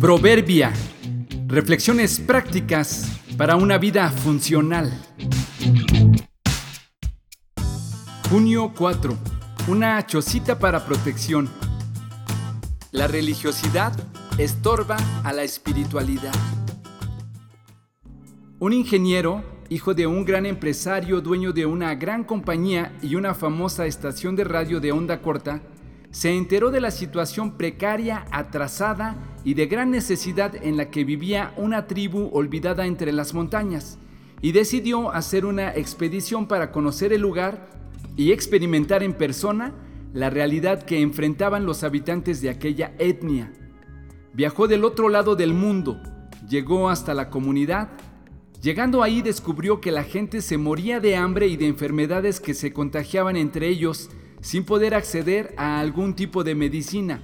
Proverbia. Reflexiones prácticas para una vida funcional. Junio 4. Una chocita para protección. La religiosidad estorba a la espiritualidad. Un ingeniero, hijo de un gran empresario, dueño de una gran compañía y una famosa estación de radio de onda corta, se enteró de la situación precaria, atrasada y de gran necesidad en la que vivía una tribu olvidada entre las montañas, y decidió hacer una expedición para conocer el lugar y experimentar en persona la realidad que enfrentaban los habitantes de aquella etnia. Viajó del otro lado del mundo, llegó hasta la comunidad, llegando ahí descubrió que la gente se moría de hambre y de enfermedades que se contagiaban entre ellos, sin poder acceder a algún tipo de medicina.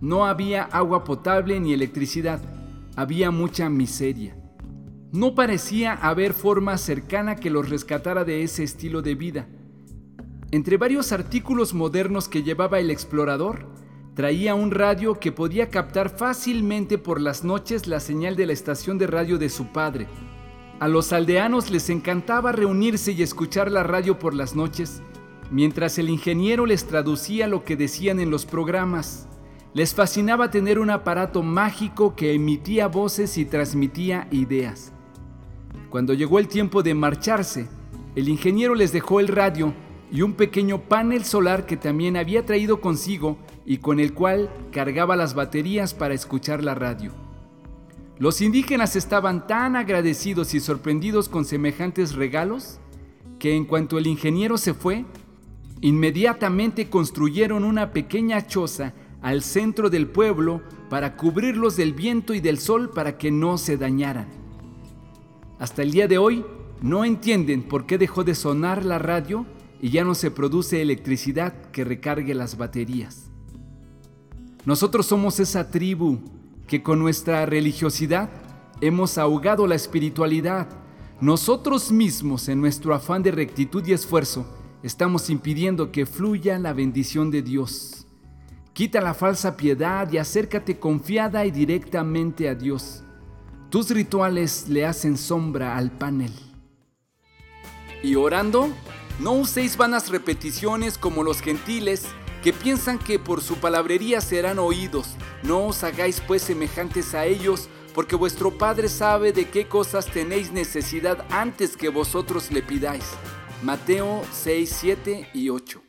No había agua potable ni electricidad, había mucha miseria. No parecía haber forma cercana que los rescatara de ese estilo de vida. Entre varios artículos modernos que llevaba el explorador, traía un radio que podía captar fácilmente por las noches la señal de la estación de radio de su padre. A los aldeanos les encantaba reunirse y escuchar la radio por las noches mientras el ingeniero les traducía lo que decían en los programas. Les fascinaba tener un aparato mágico que emitía voces y transmitía ideas. Cuando llegó el tiempo de marcharse, el ingeniero les dejó el radio y un pequeño panel solar que también había traído consigo y con el cual cargaba las baterías para escuchar la radio. Los indígenas estaban tan agradecidos y sorprendidos con semejantes regalos que en cuanto el ingeniero se fue, Inmediatamente construyeron una pequeña choza al centro del pueblo para cubrirlos del viento y del sol para que no se dañaran. Hasta el día de hoy no entienden por qué dejó de sonar la radio y ya no se produce electricidad que recargue las baterías. Nosotros somos esa tribu que con nuestra religiosidad hemos ahogado la espiritualidad. Nosotros mismos en nuestro afán de rectitud y esfuerzo estamos impidiendo que fluya la bendición de Dios. Quita la falsa piedad y acércate confiada y directamente a Dios. Tus rituales le hacen sombra al panel. Y orando, no uséis vanas repeticiones como los gentiles que piensan que por su palabrería serán oídos. No os hagáis pues semejantes a ellos, porque vuestro Padre sabe de qué cosas tenéis necesidad antes que vosotros le pidáis. Mateo 6, 7 y 8.